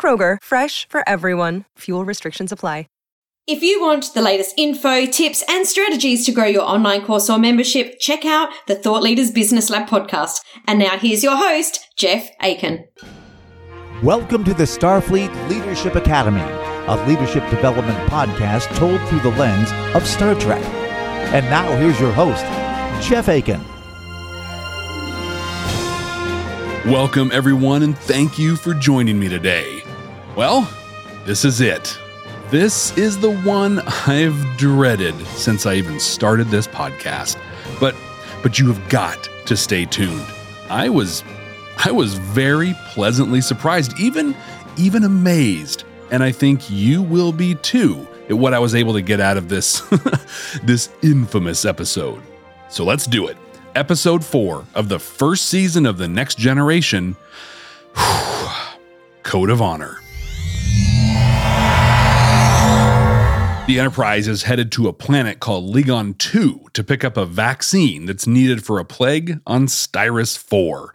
Kroger, fresh for everyone. Fuel restrictions apply. If you want the latest info, tips, and strategies to grow your online course or membership, check out the Thought Leaders Business Lab podcast. And now here's your host, Jeff Aiken. Welcome to the Starfleet Leadership Academy, a leadership development podcast told through the lens of Star Trek. And now here's your host, Jeff Aiken. Welcome, everyone, and thank you for joining me today. Well, this is it. This is the one I've dreaded since I even started this podcast. But but you have got to stay tuned. I was I was very pleasantly surprised, even even amazed, and I think you will be too at what I was able to get out of this this infamous episode. So let's do it. Episode 4 of the first season of The Next Generation Code of Honor. The Enterprise is headed to a planet called Ligon 2 to pick up a vaccine that's needed for a plague on Styris 4.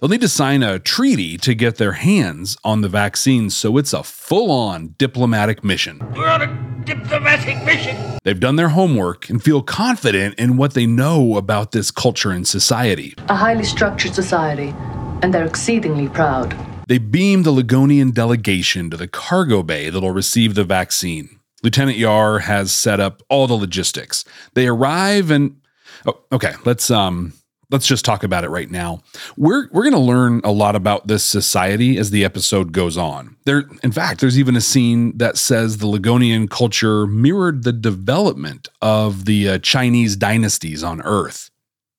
They'll need to sign a treaty to get their hands on the vaccine, so it's a full on diplomatic mission. We're on a diplomatic mission. They've done their homework and feel confident in what they know about this culture and society. A highly structured society, and they're exceedingly proud. They beam the Ligonian delegation to the cargo bay that'll receive the vaccine. Lieutenant Yar has set up all the logistics. They arrive and oh, okay, let's um let's just talk about it right now. We're we're going to learn a lot about this society as the episode goes on. There in fact, there's even a scene that says the Ligonian culture mirrored the development of the uh, Chinese dynasties on Earth.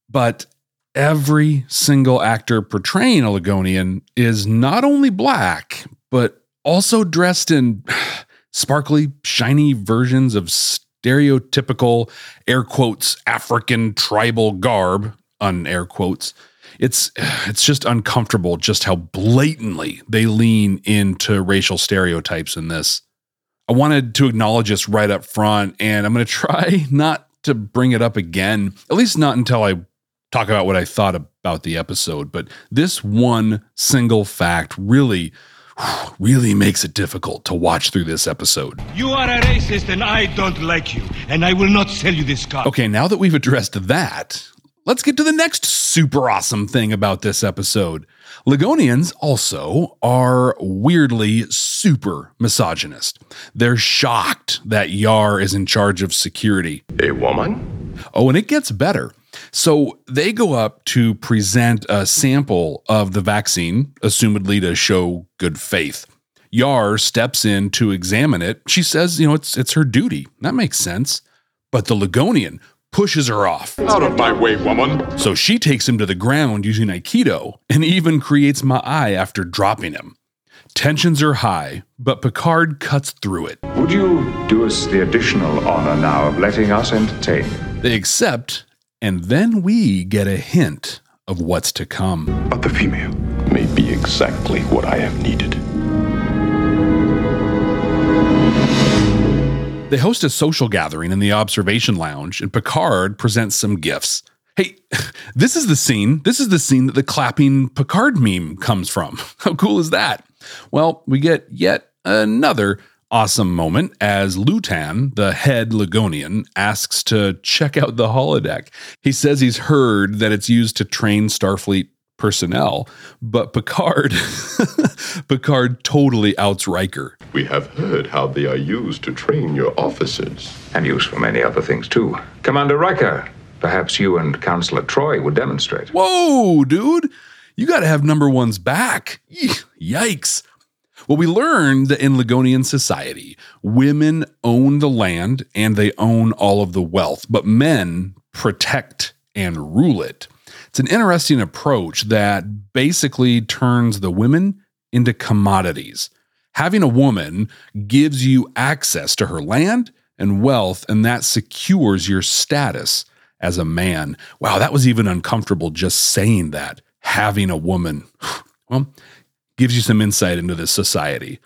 But every single actor portraying a Ligonian is not only black, but also dressed in sparkly, shiny versions of stereotypical air quotes African tribal garb, on air quotes. It's it's just uncomfortable just how blatantly they lean into racial stereotypes in this. I wanted to acknowledge this right up front, and I'm going to try not to bring it up again, at least not until I talk about what I thought about the episode. But this one single fact really really makes it difficult to watch through this episode. You are a racist and I don't like you, and I will not sell you this car. Okay, now that we've addressed that, let's get to the next super awesome thing about this episode. Ligonians also are weirdly super misogynist. They're shocked that Yar is in charge of security. A woman? Oh, and it gets better. So they go up to present a sample of the vaccine, assumedly to show good faith. Yar steps in to examine it. She says, you know, it's it's her duty. That makes sense. But the Ligonian pushes her off. Out of my way, woman. So she takes him to the ground using Aikido and even creates Ma'ai after dropping him. Tensions are high, but Picard cuts through it. Would you do us the additional honor now of letting us entertain? They accept, and then we get a hint of what's to come. But the female may be exactly what I have needed. They host a social gathering in the observation lounge, and Picard presents some gifts. Hey, this is the scene. This is the scene that the clapping Picard meme comes from. How cool is that? Well, we get yet another awesome moment as Lutan, the head Ligonian, asks to check out the holodeck. He says he's heard that it's used to train Starfleet personnel, but Picard Picard totally outs Riker. We have heard how they are used to train your officers. And used for many other things too. Commander Riker, perhaps you and Counselor Troi would demonstrate. Whoa, dude. You got to have number one's back. Yikes. Well, we learned that in Ligonian society, women own the land and they own all of the wealth, but men protect and rule it. It's an interesting approach that basically turns the women into commodities. Having a woman gives you access to her land and wealth, and that secures your status as a man. Wow, that was even uncomfortable just saying that. Having a woman. Well, gives you some insight into this society.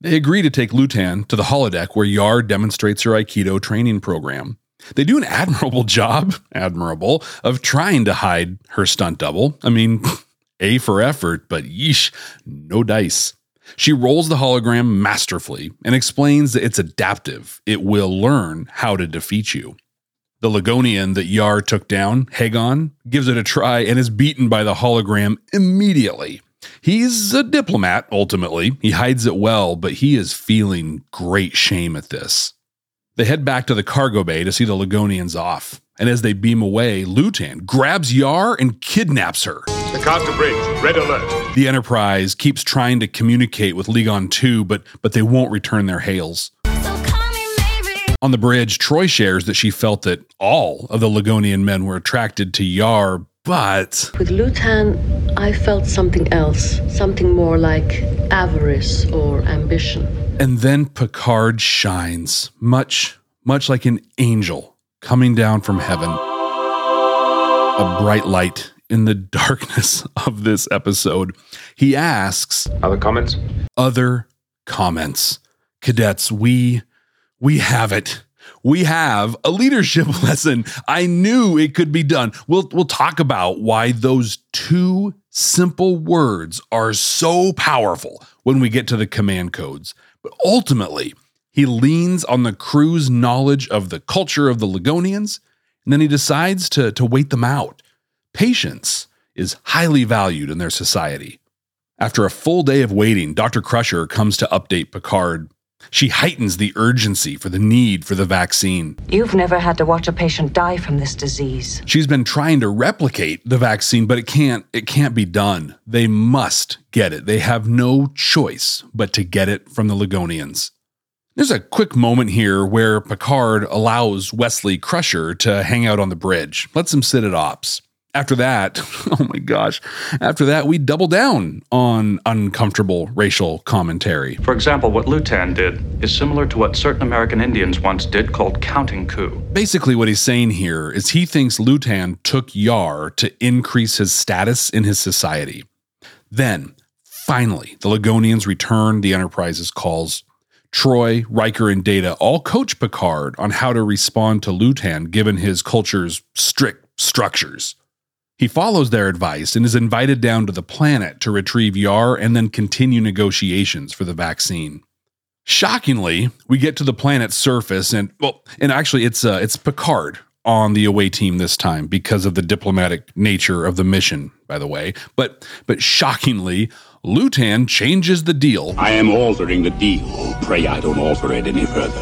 They agree to take Lutan to the holodeck where Yar demonstrates her Aikido training program. They do an admirable job, admirable, of trying to hide her stunt double. I mean, A for effort, but yeesh, no dice. She rolls the hologram masterfully and explains that it's adaptive. It will learn how to defeat you. The Ligonian that Yar took down, Hagon, gives it a try and is beaten by the hologram immediately. He's a diplomat, ultimately. He hides it well, but he is feeling great shame at this. They head back to the cargo bay to see the Ligonians off. And as they beam away, Lutan grabs Yar and kidnaps her. The Carter Bridge, red alert. The Enterprise keeps trying to communicate with Ligon 2, but, but they won't return their hails. On the bridge, Troi shares that she felt that all of the Ligonian men were attracted to Yar, but. With Lutan, I felt something else, something more like avarice or ambition. And then Picard shines, much, much like an angel coming down from heaven. A bright light in the darkness of this episode. He asks, Other comments? Other comments. Cadets, we we have it. We have a leadership lesson. I knew it could be done. We'll we'll talk about why those two simple words are so powerful when we get to the command codes. But ultimately, he leans on the crew's knowledge of the culture of the Ligonians, and then he decides to, to wait them out. Patience is highly valued in their society. After a full day of waiting, Dr. Crusher comes to update Picard. She heightens the urgency for the need for the vaccine. You've never had to watch a patient die from this disease. She's been trying to replicate the vaccine, but it can't it can't be done. They must get it. They have no choice but to get it from the Ligonians. There's a quick moment here where Picard allows Wesley Crusher to hang out on the bridge, lets him sit at ops. After that, oh my gosh, after that, we double down on uncomfortable racial commentary. For example, what Lutan did is similar to what certain American Indians once did called counting coup. Basically, what he's saying here is he thinks Lutan took Yar to increase his status in his society. Then, finally, the Ligonians return the Enterprise's calls. Troi, Riker, and Data all coach Picard on how to respond to Lutan given his culture's strict structures. He follows their advice and is invited down to the planet to retrieve Yar and then continue negotiations for the vaccine. Shockingly, we get to the planet's surface and well, and actually it's uh, it's Picard on the away team this time because of the diplomatic nature of the mission, by the way. But but shockingly, Lutan changes the deal. I am altering the deal. Pray I don't alter it any further.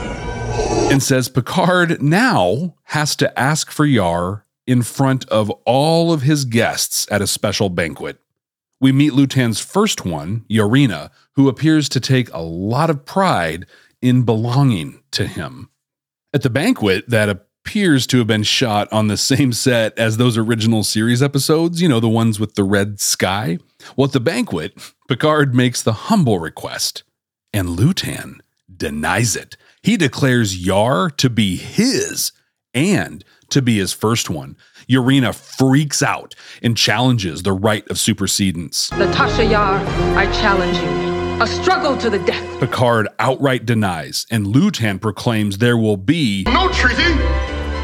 And says Picard now has to ask for Yar in front of all of his guests at a special banquet. We meet Lutan's first one, Yareena, who appears to take a lot of pride in belonging to him. At the banquet that appears to have been shot on the same set as those original series episodes, you know, the ones with the red sky. Well, at the banquet, Picard makes the humble request, and Lutan denies it. He declares Yar to be his and to be his first one. Yareena freaks out and challenges the right of supersedence. Natasha Yar, I challenge you. A struggle to the death. Picard outright denies, and Lutan proclaims there will be No treaty,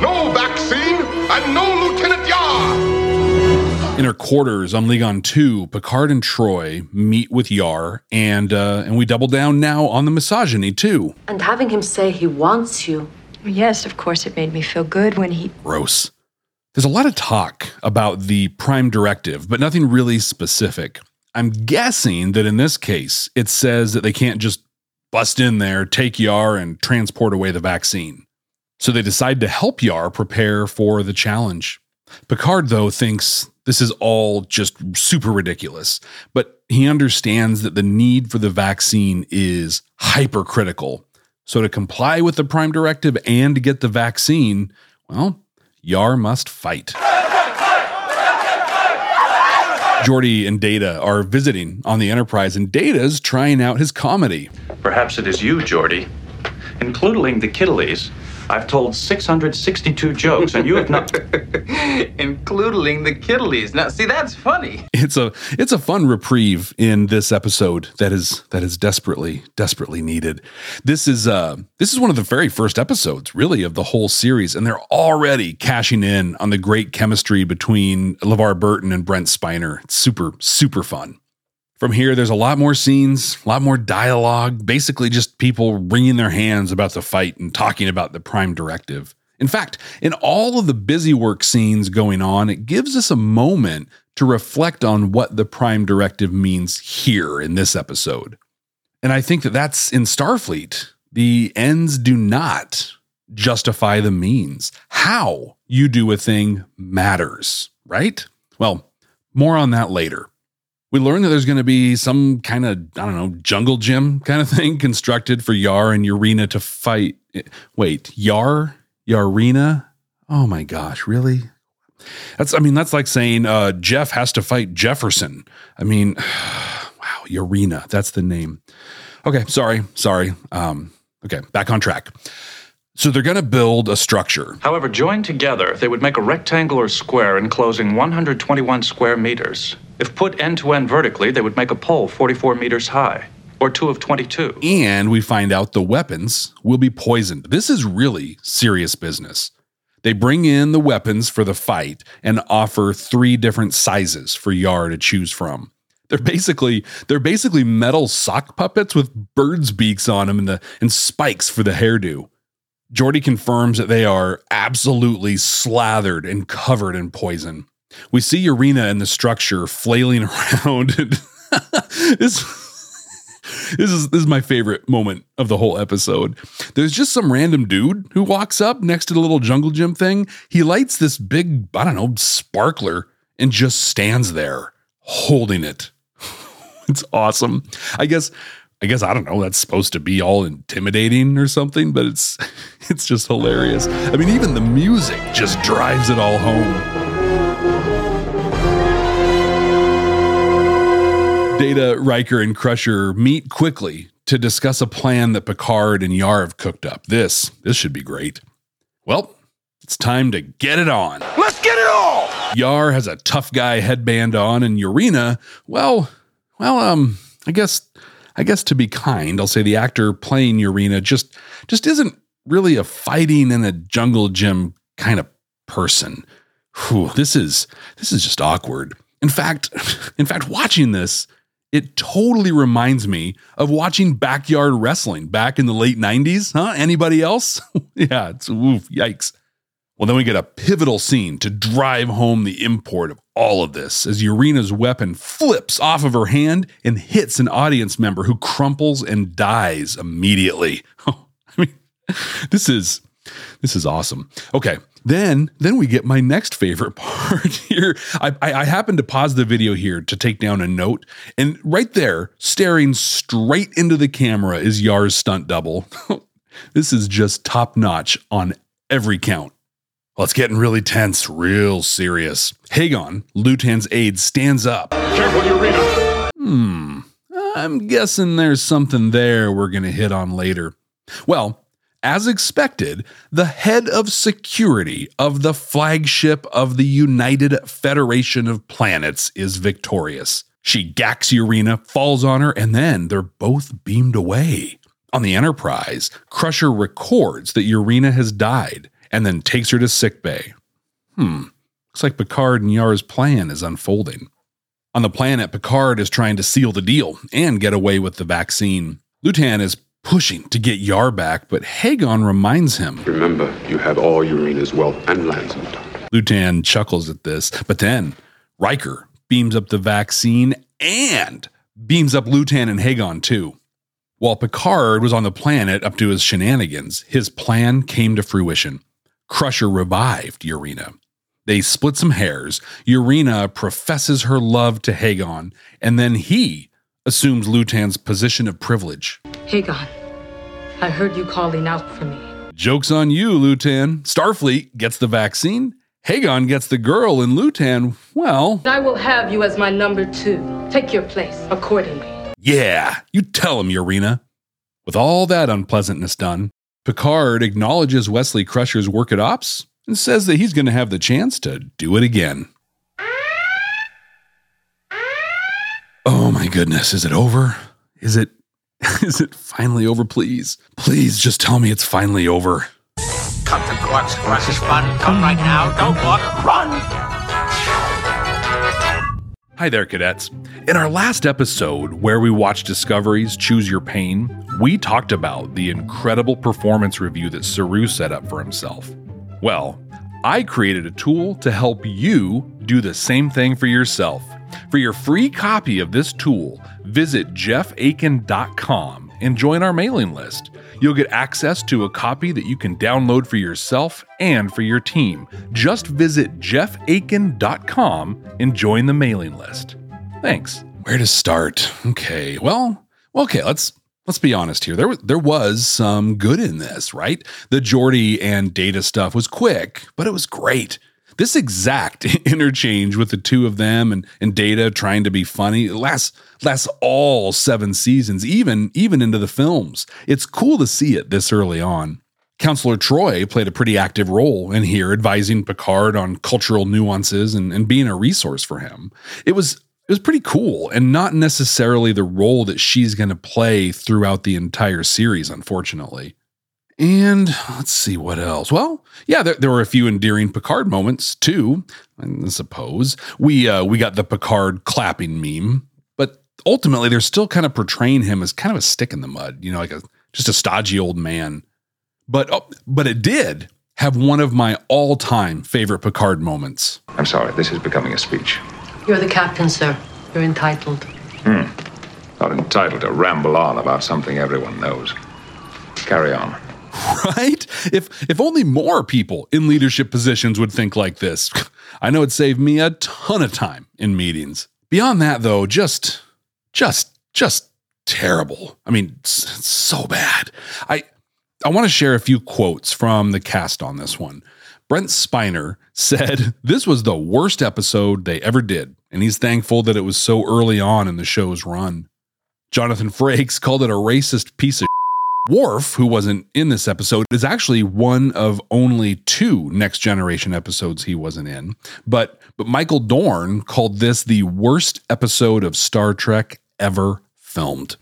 no vaccine, and no Lieutenant Yar. In her quarters on Ligon 2, Picard and Troi meet with Yar, and uh, and we double down now on the misogyny too. And having him say he wants you. Yes, of course, it made me feel good when he. Gross. There's a lot of talk about the Prime Directive, but nothing really specific. I'm guessing that in this case, it says that they can't just bust in there, take Yar, and transport away the vaccine. So they decide to help Yar prepare for the challenge. Picard, though, thinks this is all just super ridiculous, but he understands that the need for the vaccine is hypercritical. So to comply with the Prime Directive and get the vaccine, well, Yar must fight. Geordi and Data are visiting on the Enterprise, and Data's trying out his comedy. Perhaps it is you, Geordi. Including the Kittleys, I've told 662 jokes, and you have not. Including the Kittleys. Now, see, that's funny. It's a it's a fun reprieve in this episode that is that is desperately desperately needed. This is uh this is one of the very first episodes, really, of the whole series, and they're already cashing in on the great chemistry between LeVar Burton and Brent Spiner. It's super super fun. From here, there's a lot more scenes, a lot more dialogue, basically just people wringing their hands about the fight and talking about the Prime Directive. In fact, in all of the busy work scenes going on, it gives us a moment to reflect on what the Prime Directive means here in this episode. And I think that that's in Starfleet. The ends do not justify the means. How you do a thing matters, right? Well, more on that later we learn that there's going to be some kind of I don't know jungle gym kind of thing constructed for Yar and Yareena to fight. Wait, Yar Yareena? Oh my gosh, really? That's I mean that's like saying uh, Jeff has to fight Jefferson. I mean, wow, Yareena, that's the name. Okay, sorry, sorry. Um, okay, back on track. So they're going to build a structure. However, joined together, they would make a rectangular square enclosing 121 square meters. If put end to end vertically, they would make a pole 44 meters high, or two of 22. And we find out the weapons will be poisoned. This is really serious business. They bring in the weapons for the fight and offer three different sizes for Yar to choose from. They're basically they're basically metal sock puppets with birds' beaks on them and the and spikes for the hairdo. Geordi confirms that they are absolutely slathered and covered in poison. We see Yareena and the structure flailing around. this, this is this is my favorite moment of the whole episode. There's just some random dude who walks up next to the little jungle gym thing. He lights this big, I don't know, sparkler and just stands there holding it. it's awesome. I guess I guess I don't know, that's supposed to be all intimidating or something, but it's it's just hilarious. I mean, even the music just drives it all home. Data, Riker, and Crusher meet quickly to discuss a plan that Picard and Yar have cooked up. This, this should be great. Well, it's time to get it on. Let's get it on! Yar has a tough guy headband on, and Yareena, well, well, um, I guess I guess to be kind, I'll say the actor playing Yareena just just isn't really a fighting in a jungle gym kind of person. Whew, this is this is just awkward. In fact, in fact, watching this, it totally reminds me of watching backyard wrestling back in the late 90s. Huh? Anybody else? yeah, it's oof, yikes. Well, then we get a pivotal scene to drive home the import of all of this as Yareena's weapon flips off of her hand and hits an audience member who crumples and dies immediately. I mean, this is this is awesome. Okay, then then we get my next favorite part here. I, I, I happen to pause the video here to take down a note, and right there, staring straight into the camera, is Yar's stunt double. this is just top notch on every count. Well, it's getting really tense, real serious. Hagon, Lutan's aide, stands up. Careful, Yareena! Hmm, I'm guessing there's something there we're going to hit on later. Well, as expected, the head of security of the flagship of the United Federation of Planets is victorious. She gacks Yareena, falls on her, and then they're both beamed away. On the Enterprise, Crusher records that Yareena has died and then takes her to sickbay. Hmm, looks like Picard and Yar's plan is unfolding. On the planet, Picard is trying to seal the deal and get away with the vaccine. Lutan is pushing to get Yar back, but Hagon reminds him. Remember, you have all Yareena's wealth and lands in Lutan chuckles at this, but then Riker beams up the vaccine and beams up Lutan and Hagon too. While Picard was on the planet up to his shenanigans, his plan came to fruition. Crusher revived Yareena. They split some hairs. Yareena professes her love to Hagon, and then he assumes Lutan's position of privilege. Hagon, I heard you calling out for me. Joke's on you, Lutan. Starfleet gets the vaccine, Hagon gets the girl and Lutan, well, I will have you as my number two. Take your place accordingly. yeah, you tell him, Yareena. With all that unpleasantness done, Picard acknowledges Wesley Crusher's work at Ops and says that he's going to have the chance to do it again. Oh my goodness, is it over? Is it is it finally over, please? Please just tell me it's finally over. Come to Quark's Crush's Fun. Come right now. Don't walk. Run! Hi there, cadets. In our last episode, where we watched Discoveries Choose Your Pain, we talked about the incredible performance review that Saru set up for himself. Well, I created a tool to help you do the same thing for yourself. For your free copy of this tool, visit jeffaiken.com and join our mailing list. You'll get access to a copy that you can download for yourself and for your team. Just visit jeffaiken.com and join the mailing list. Thanks. Where to start? Okay, well, okay, let's let's be honest here. There was there was some good in this, right? The Geordi and Data stuff was quick, but it was great. This exact interchange with the two of them and, and Data trying to be funny lasts lasts all seven seasons, even even into the films. It's cool to see it this early on. Counselor Troi played a pretty active role in here, advising Picard on cultural nuances and, and being a resource for him. It was it was pretty cool and not necessarily the role that she's going to play throughout the entire series, unfortunately. And let's see what else. Well, yeah, there, there were a few endearing Picard moments too. I suppose we uh, we got the Picard clapping meme, but ultimately they're still kind of portraying him as kind of a stick in the mud, you know, like a just a stodgy old man. But oh, but it did have one of my all-time favorite Picard moments. I'm sorry, this is becoming a speech. You're the captain, sir. You're entitled. Hmm. Not entitled to ramble on about something everyone knows. Carry on. right? If if only more people in leadership positions would think like this. I know it saved me a ton of time in meetings. Beyond that though, just just just terrible. I mean, so bad. I I want to share a few quotes from the cast on this one. Brent Spiner said this was the worst episode they ever did, and he's thankful that it was so early on in the show's run. Jonathan Frakes called it a racist piece of Worf, who wasn't in this episode, is actually one of only two Next Generation episodes he wasn't in. But but Michael Dorn called this the worst episode of Star Trek ever filmed.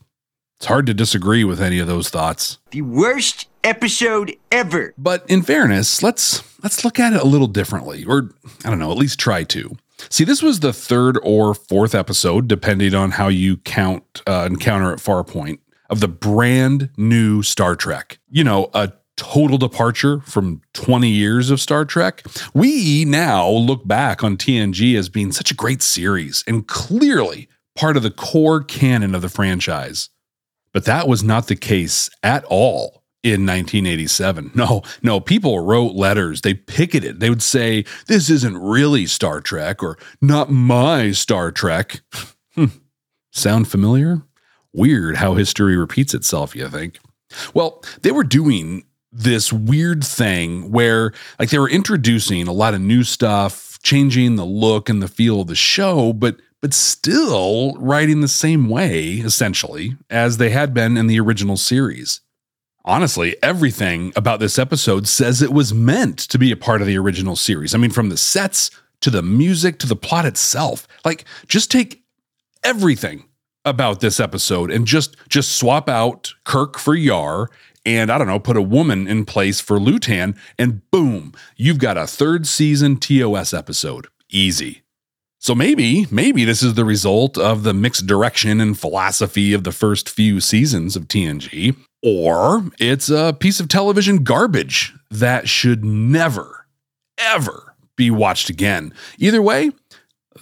It's hard to disagree with any of those thoughts. The worst episode ever. But in fairness, let's let's look at it a little differently, or I don't know, at least try to. See, this was the third or fourth episode, depending on how you count uh, Encounter at Farpoint of the brand new Star Trek. You know, a total departure from 20 years of Star Trek. We now look back on TNG as being such a great series and clearly part of the core canon of the franchise. But that was not the case at all in 1987. No, no, people wrote letters. They picketed. They would say, This isn't really Star Trek or not my Star Trek. Hmm. Sound familiar? Weird how history repeats itself, you think? Well, they were doing this weird thing where, like, they were introducing a lot of new stuff, changing the look and the feel of the show, but but still writing the same way, essentially, as they had been in the original series. Honestly, everything about this episode says it was meant to be a part of the original series. I mean, from the sets to the music to the plot itself. Like, just take everything about this episode and just just swap out Kirk for Yar and I don't know, put a woman in place for Lutan and boom, you've got a third season TOS episode. Easy. So maybe, maybe this is the result of the mixed direction and philosophy of the first few seasons of TNG, or it's a piece of television garbage that should never, ever be watched again. Either way,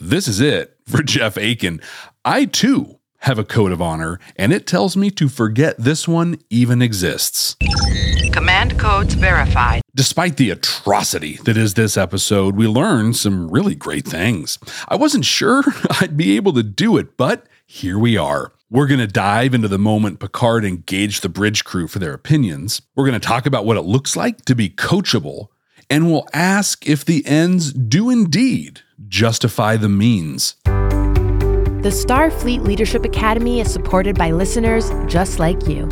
this is it for Jeff Aiken. I too have a code of honor, and it tells me to forget this one even exists. Command codes verified. Despite the atrocity that is this episode, we learned some really great things. I wasn't sure I'd be able to do it, but here we are. We're going to dive into the moment Picard engaged the bridge crew for their opinions. We're going to talk about what it looks like to be coachable. and we'll ask if the ends do indeed justify the means. The Starfleet Leadership Academy is supported by listeners just like you.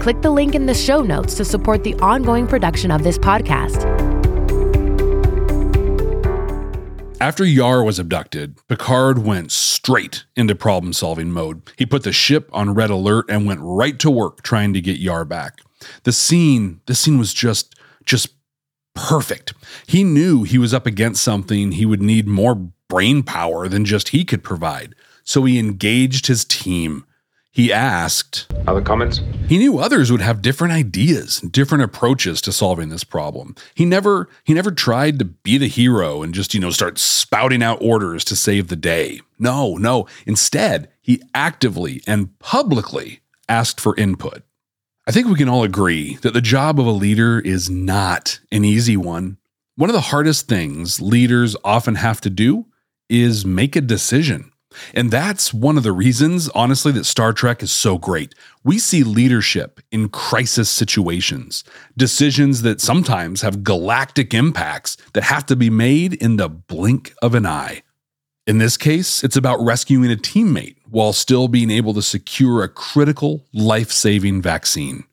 Click the link in the show notes to support the ongoing production of this podcast. After Yar was abducted, Picard went straight into problem solving mode. He put the ship on red alert and went right to work trying to get Yar back. The scene, the scene was just just perfect. He knew he was up against something he would need more brain power than just he could provide. So he engaged his team. He asked, Other comments? He knew others would have different ideas, different approaches to solving this problem. He never he never tried to be the hero and just, you know, start spouting out orders to save the day. No, no. Instead, he actively and publicly asked for input. I think we can all agree that the job of a leader is not an easy one. One of the hardest things leaders often have to do is make a decision. And that's one of the reasons, honestly, that Star Trek is so great. We see leadership in crisis situations, decisions that sometimes have galactic impacts that have to be made in the blink of an eye. In this case, it's about rescuing a teammate while still being able to secure a critical life saving vaccine.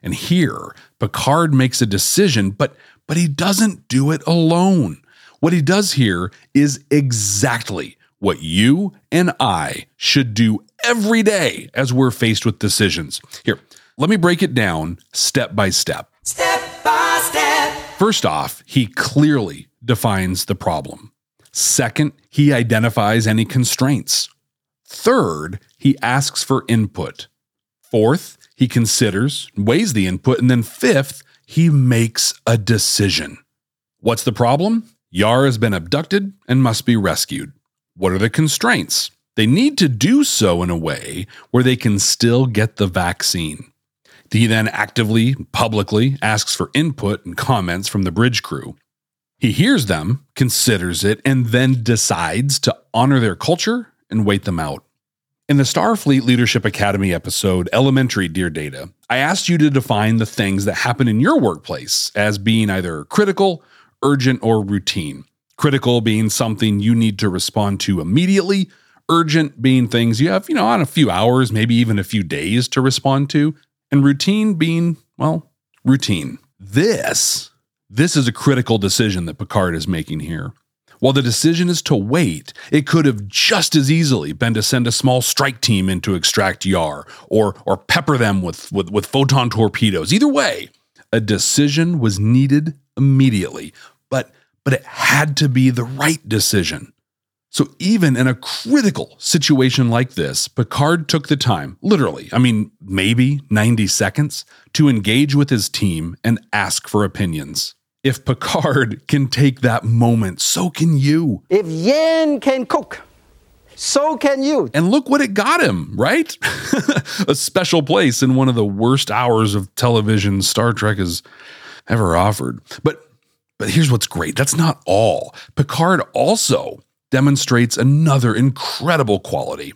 And here, Picard makes a decision, but, but he doesn't do it alone. What he does here is exactly what you and I should do every day as we're faced with decisions. Here, let me break it down step by step. Step by step. First off, he clearly defines the problem. Second, he identifies any constraints. Third, he asks for input. Fourth, he considers, weighs the input. And then fifth, he makes a decision. What's the problem? Yar has been abducted and must be rescued. What are the constraints? They need to do so in a way where they can still get the vaccine. He then actively, publicly asks for input and comments from the bridge crew. He hears them, considers it, and then decides to honor their culture and wait them out. In the Starfleet Leadership Academy episode, Elementary Dear Data, I asked you to define the things that happen in your workplace as being either critical, urgent, or routine. Critical being something you need to respond to immediately, urgent being things you have, you know, on a few hours, maybe even a few days to respond to, and routine being, well, routine. This, this is a critical decision that Picard is making here. While the decision is to wait, it could have just as easily been to send a small strike team in to extract Yar or, or pepper them with, with, with photon torpedoes. Either way, a decision was needed immediately, but, but it had to be the right decision. So, even in a critical situation like this, Picard took the time, literally, I mean, maybe 90 seconds, to engage with his team and ask for opinions. If Picard can take that moment, so can you. If Yan can cook, so can you. And look what it got him, right? a special place in one of the worst hours of television Star Trek has ever offered. But but here's what's great. That's not all. Picard also demonstrates another incredible quality.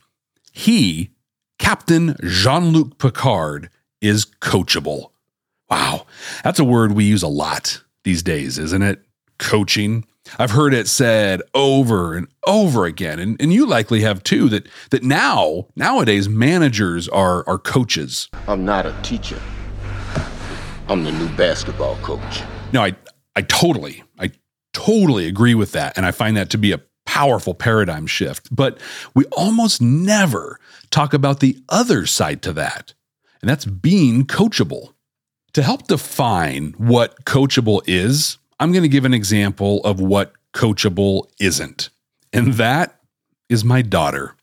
He, Captain Jean Luc Picard, is coachable. Wow, that's a word we use a lot these days, isn't it? Coaching. I've heard it said over and over again, and, and you likely have too, that that now, nowadays, managers are are coaches. I'm not a teacher. I'm the new basketball coach. No, I I totally, I totally agree with that. And I find that to be a powerful paradigm shift. But we almost never talk about the other side to that, and that's being coachable. To help define what coachable is, I'm going to give an example of what coachable isn't. And that is my daughter.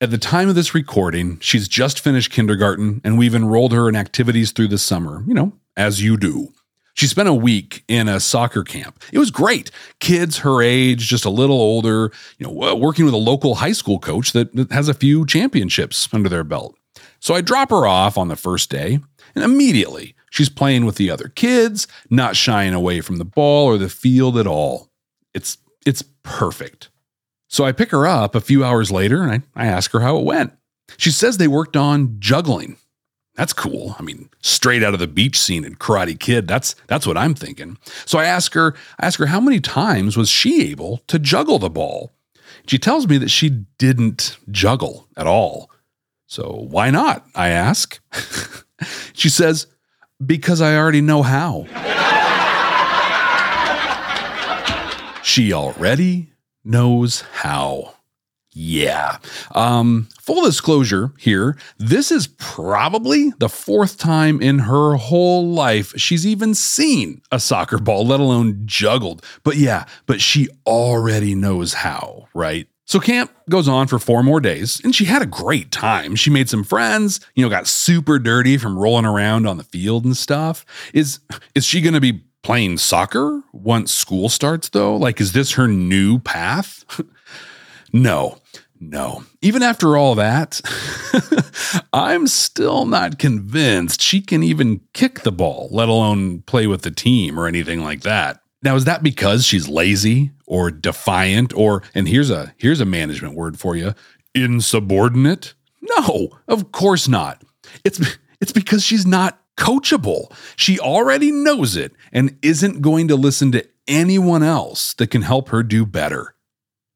At the time of this recording, she's just finished kindergarten and we've enrolled her in activities through the summer, you know, as you do. She spent a week in a soccer camp. It was great. Kids her age, just a little older, you know, working with a local high school coach that has a few championships under their belt. So I drop her off on the first day, and immediately she's playing with the other kids, not shying away from the ball or the field at all. It's it's perfect. So I pick her up a few hours later and I, I ask her how it went. She says they worked on juggling. That's cool. I mean, straight out of the beach scene in Karate Kid. That's that's what I'm thinking. So I ask her, I ask her how many times was she able to juggle the ball? She tells me that she didn't juggle at all. So why not? I ask. she says, because I already know how. she already knows how. Yeah. Um, full disclosure here, this is probably the fourth time in her whole life she's even seen a soccer ball, let alone juggled. But yeah, but she already knows how, right? So camp goes on for four more days, and she had a great time. She made some friends, you know, got super dirty from rolling around on the field and stuff. Is is she gonna be playing soccer once school starts though? Like, is this her new path? no. No. Even after all that, I'm still not convinced she can even kick the ball, let alone play with the team or anything like that. Now, is that because she's lazy or defiant or and here's a here's a management word for you, insubordinate? No, of course not. It's it's because she's not coachable. She already knows it and isn't going to listen to anyone else that can help her do better.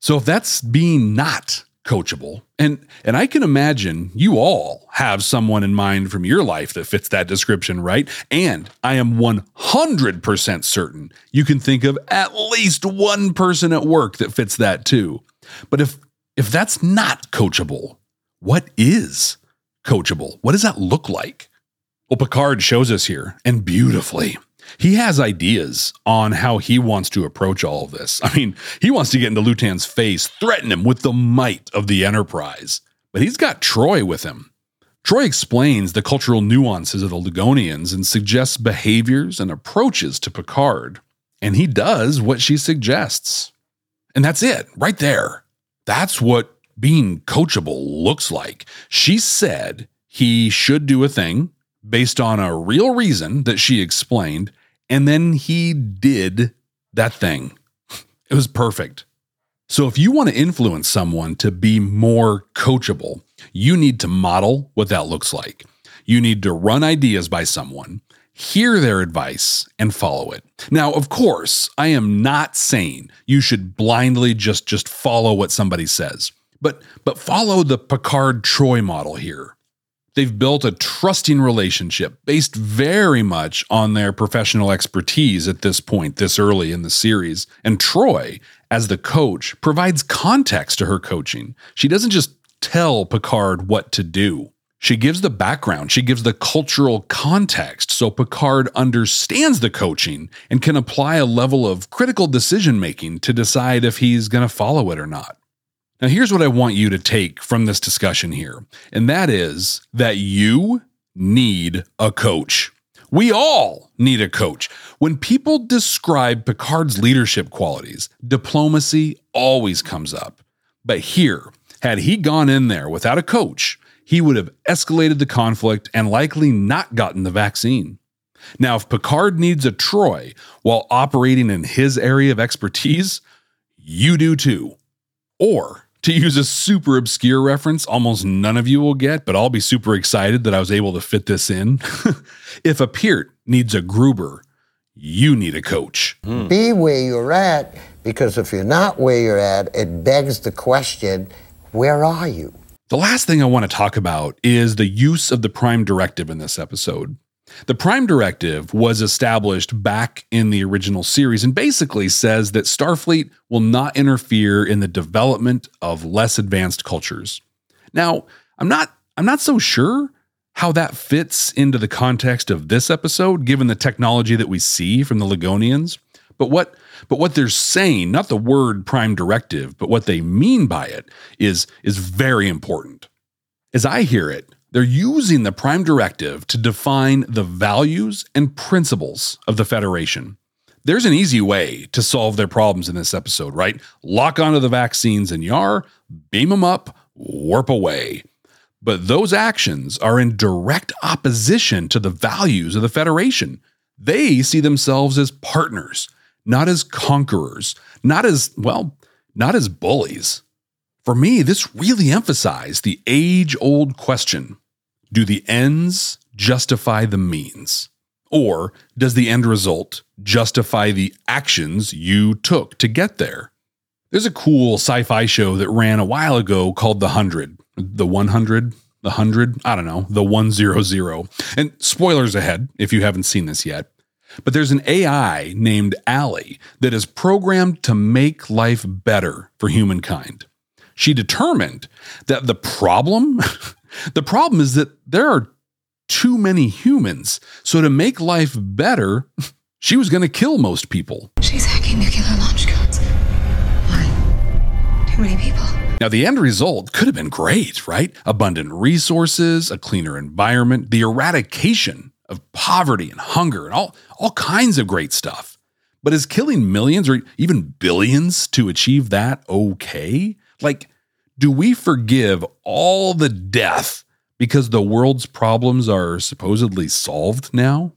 So if that's being not coachable. And and I can imagine you all have someone in mind from your life that fits that description, right? And I am 100% certain you can think of at least one person at work that fits that too. But if if that's not coachable, what is coachable? What does that look like? Well, Picard shows us here and beautifully. He has ideas on how he wants to approach all of this. I mean, he wants to get into Lutan's face, threaten him with the might of the Enterprise. But he's got Troi with him. Troi explains the cultural nuances of the Ligonians and suggests behaviors and approaches to Picard. And he does what she suggests. And that's it, right there. That's what being coachable looks like. She said he should do a thing based on a real reason that she explained, and then he did that thing. It was perfect. So, if you want to influence someone to be more coachable, you need to model what that looks like. You need to run ideas by someone, hear their advice, and follow it. Now, of course, I am not saying you should blindly just, just follow what somebody says, but, but follow the Picard Troi model here. They've built a trusting relationship based very much on their professional expertise at this point, this early in the series. And Troi, as the coach, provides context to her coaching. She doesn't just tell Picard what to do. She gives the background, she gives the cultural context so Picard understands the coaching and can apply a level of critical decision making to decide if he's going to follow it or not. Now, here's what I want you to take from this discussion here, and that is that you need a coach. We all need a coach. When people describe Picard's leadership qualities, diplomacy always comes up. But here, had he gone in there without a coach, he would have escalated the conflict and likely not gotten the vaccine. Now, if Picard needs a Troi while operating in his area of expertise, you do too. Or to use a super obscure reference, almost none of you will get, but I'll be super excited that I was able to fit this in. if a Peart needs a Gruber, you need a coach. Mm. Be where you're at, because if you're not where you're at, it begs the question where are you? The last thing I want to talk about is the use of the Prime Directive in this episode. The Prime Directive was established back in the original series and basically says that Starfleet will not interfere in the development of less advanced cultures. Now, I'm not I'm not so sure how that fits into the context of this episode given the technology that we see from the Ligonians, but what but what they're saying, not the word prime directive, but what they mean by it is is very important. As I hear it, they're using the Prime Directive to define the values and principles of the Federation. There's an easy way to solve their problems in this episode, right? Lock onto the vaccines and Yar, beam them up, warp away. But those actions are in direct opposition to the values of the Federation. They see themselves as partners, not as conquerors, not as, well, not as bullies. For me, this really emphasized the age old question do the ends justify the means? Or does the end result justify the actions you took to get there? There's a cool sci fi show that ran a while ago called The Hundred. The 100? The 100? I don't know. The 100. And spoilers ahead if you haven't seen this yet. But there's an AI named Allie that is programmed to make life better for humankind. She determined that the problem, the problem is that there are too many humans. So to make life better, she was going to kill most people. She's hacking nuclear launch codes. Why? Too many people. Now, the end result could have been great, right? Abundant resources, a cleaner environment, the eradication of poverty and hunger, and all, all kinds of great stuff. But is killing millions or even billions to achieve that okay? Like, do we forgive all the death because the world's problems are supposedly solved now?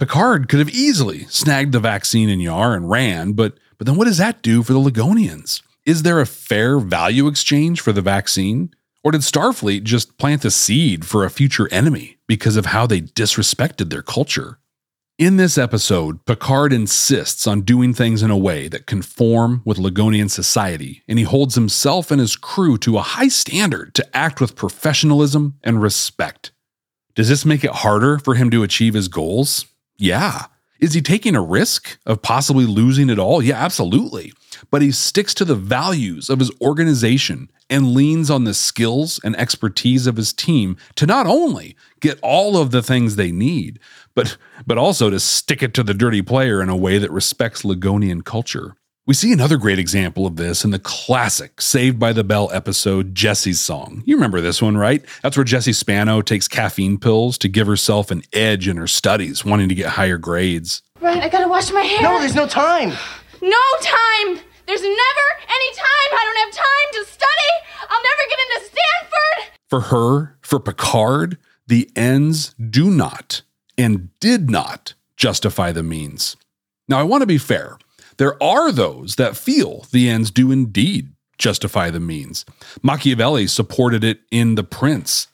Picard could have easily snagged the vaccine in Yar and ran, but but then what does that do for the Ligonians? Is there a fair value exchange for the vaccine? Or did Starfleet just plant a seed for a future enemy because of how they disrespected their culture? In this episode, Picard insists on doing things in a way that conform with Ligonian society, and he holds himself and his crew to a high standard to act with professionalism and respect. Does this make it harder for him to achieve his goals? Yeah. Is he taking a risk of possibly losing it all? Yeah, absolutely. But he sticks to the values of his organization and leans on the skills and expertise of his team to not only get all of the things they need, but but also to stick it to the dirty player in a way that respects Ligonian culture. We see another great example of this in the classic Saved by the Bell episode Jessie's Song. You remember this one, right? That's where Jessie Spano takes caffeine pills to give herself an edge in her studies, wanting to get higher grades. Right, I gotta wash my hair. No, there's no time. No time! There's never any time! I don't have time to study! I'll never get into Stanford! For her, for Picard, the ends do not and did not justify the means. Now, I want to be fair. There are those that feel the ends do indeed justify the means. Machiavelli supported it in The Prince.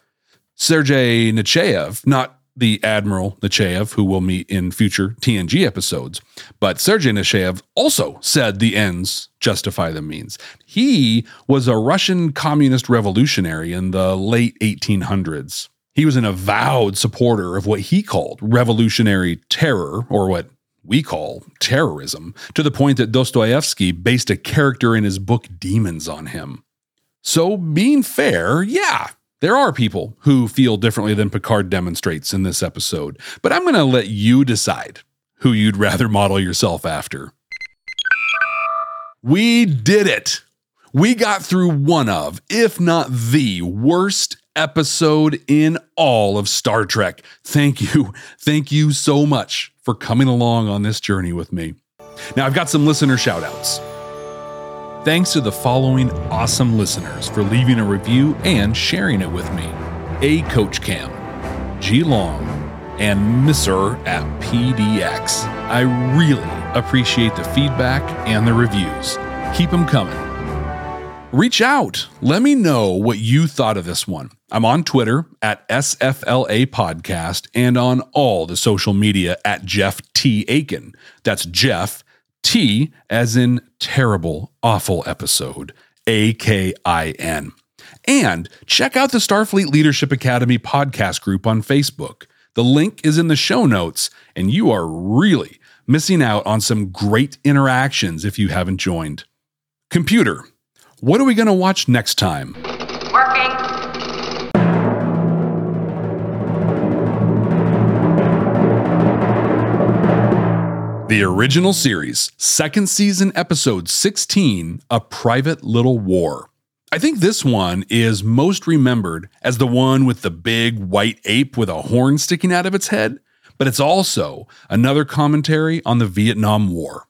Sergei Nechayev, not the Admiral Nechayev, who we'll meet in future TNG episodes, but Sergei Nechayev also said the ends justify the means. He was a Russian communist revolutionary in the late 1800s. He was an avowed supporter of what he called revolutionary terror, or what we call terrorism, to the point that Dostoevsky based a character in his book Demons on him. So, being fair, yeah, there are people who feel differently than Picard demonstrates in this episode, but I'm going to let you decide who you'd rather model yourself after. We did it! We got through one of, if not the worst episode in all of Star Trek. Thank you. Thank you so much for coming along on this journey with me. Now, I've got some listener shout outs. Thanks to the following awesome listeners for leaving a review and sharing it with me A. Coach Cam, G. Long, and Misser at PDX. I really appreciate the feedback and the reviews. Keep them coming. Reach out. Let me know what you thought of this one. I'm on Twitter at SFLA Podcast and on all the social media at Jeff T. Akin. That's Jeff T as in terrible, awful episode, A K I N. And check out the Starfleet Leadership Academy podcast group on Facebook. The link is in the show notes, and you are really missing out on some great interactions if you haven't joined. Computer, what are we going to watch next time? Working. The original series, second season, episode 16, A Private Little War. I think this one is most remembered as the one with the big white ape with a horn sticking out of its head, but it's also another commentary on the Vietnam War.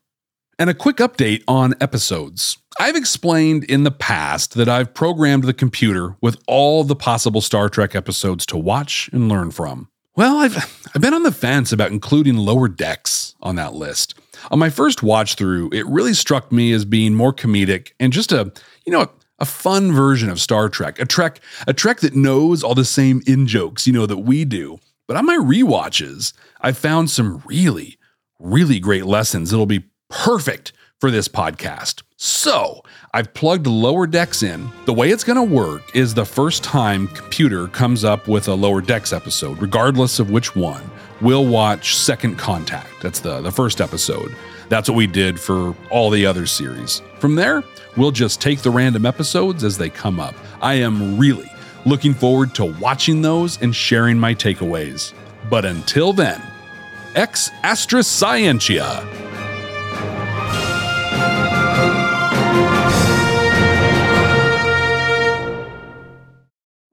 And a quick update on episodes. I've explained in the past that I've programmed the computer with all the possible Star Trek episodes to watch and learn from. Well, I've I've been on the fence about including Lower Decks on that list. On my first watch through, it really struck me as being more comedic and just a, you know, a, a fun version of Star Trek. A Trek, a Trek that knows all the same in jokes, you know, that we do, But on my rewatches, I found some really, really great lessons that'll be perfect for this podcast. So I've plugged Lower Decks in. The way it's going to work is the first time computer comes up with a Lower Decks episode, regardless of which one, we'll watch Second Contact. That's the, the first episode. That's what we did for all the other series. From there, we'll just take the random episodes as they come up. I am really looking forward to watching those and sharing my takeaways. But until then, ex Astris Scientia.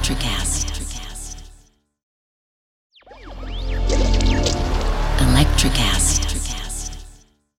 Electricast. Electricast.